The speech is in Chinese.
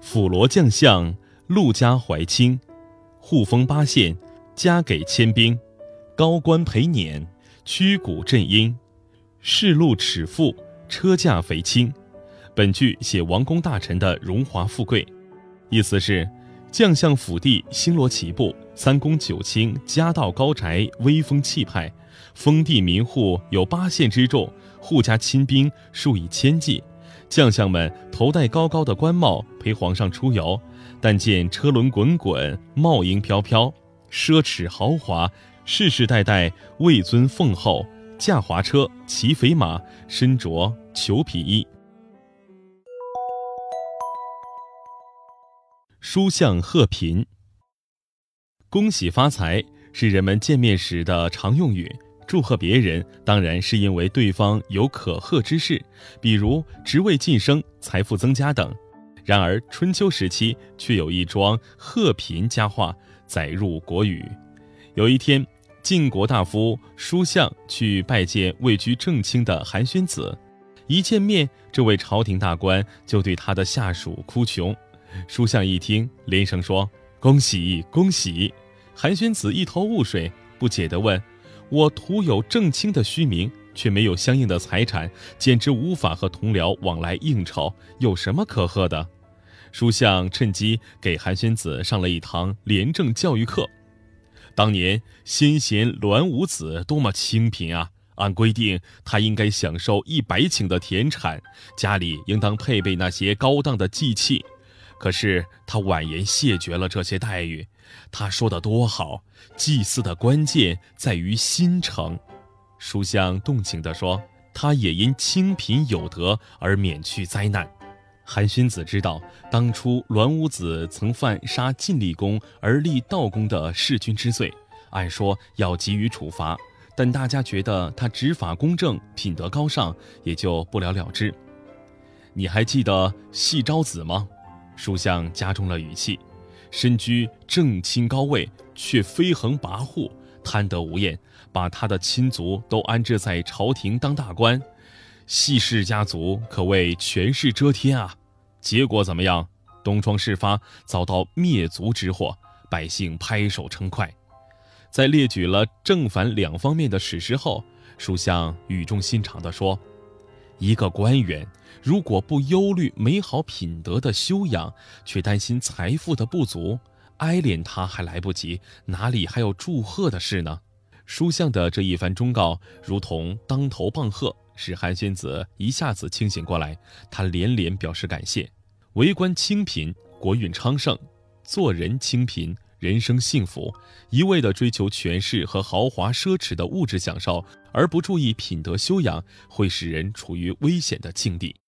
辅罗将相陆家怀清，护封八县，加给千兵，高官陪辇，驱鼓振音，仕路尺富，车驾肥轻。本句写王公大臣的荣华富贵，意思是将相府第星罗棋布，三公九卿，家道高宅，威风气派。封地民户有八县之众，户家亲兵数以千计。将相们头戴高高的官帽，陪皇上出游。但见车轮滚滚，帽缨飘飘，奢侈豪华，世世代代位尊奉后，驾华车，骑肥马，身着裘皮衣。书相贺贫，恭喜发财是人们见面时的常用语。祝贺别人，当然是因为对方有可贺之事，比如职位晋升、财富增加等。然而春秋时期却有一桩贺贫佳话载入国语。有一天，晋国大夫叔向去拜见位居正卿的韩宣子，一见面，这位朝廷大官就对他的下属哭穷。叔向一听，连声说：“恭喜恭喜！”韩宣子一头雾水，不解地问。我徒有正卿的虚名，却没有相应的财产，简直无法和同僚往来应酬，有什么可贺的？书相趁机给韩宣子上了一堂廉政教育课。当年先贤栾武子多么清贫啊！按规定，他应该享受一百顷的田产，家里应当配备那些高档的祭器。可是他婉言谢绝了这些待遇。他说的多好，祭祀的关键在于心诚。书香动情地说，他也因清贫有德而免去灾难。韩宣子知道当初栾武子曾犯杀晋厉公而立道公的弑君之罪，按说要给予处罚，但大家觉得他执法公正、品德高尚，也就不了了之。你还记得戏昭子吗？书相加重了语气，身居正卿高位，却飞横跋扈，贪得无厌，把他的亲族都安置在朝廷当大官，细氏家族可谓权势遮天啊！结果怎么样？东窗事发，遭到灭族之祸，百姓拍手称快。在列举了正反两方面的史实后，书相语重心长地说。一个官员如果不忧虑美好品德的修养，却担心财富的不足，哀怜他还来不及，哪里还有祝贺的事呢？书相的这一番忠告，如同当头棒喝，使韩宣子一下子清醒过来。他连连表示感谢。为官清贫，国运昌盛；做人清贫。人生幸福，一味地追求权势和豪华奢侈的物质享受，而不注意品德修养，会使人处于危险的境地。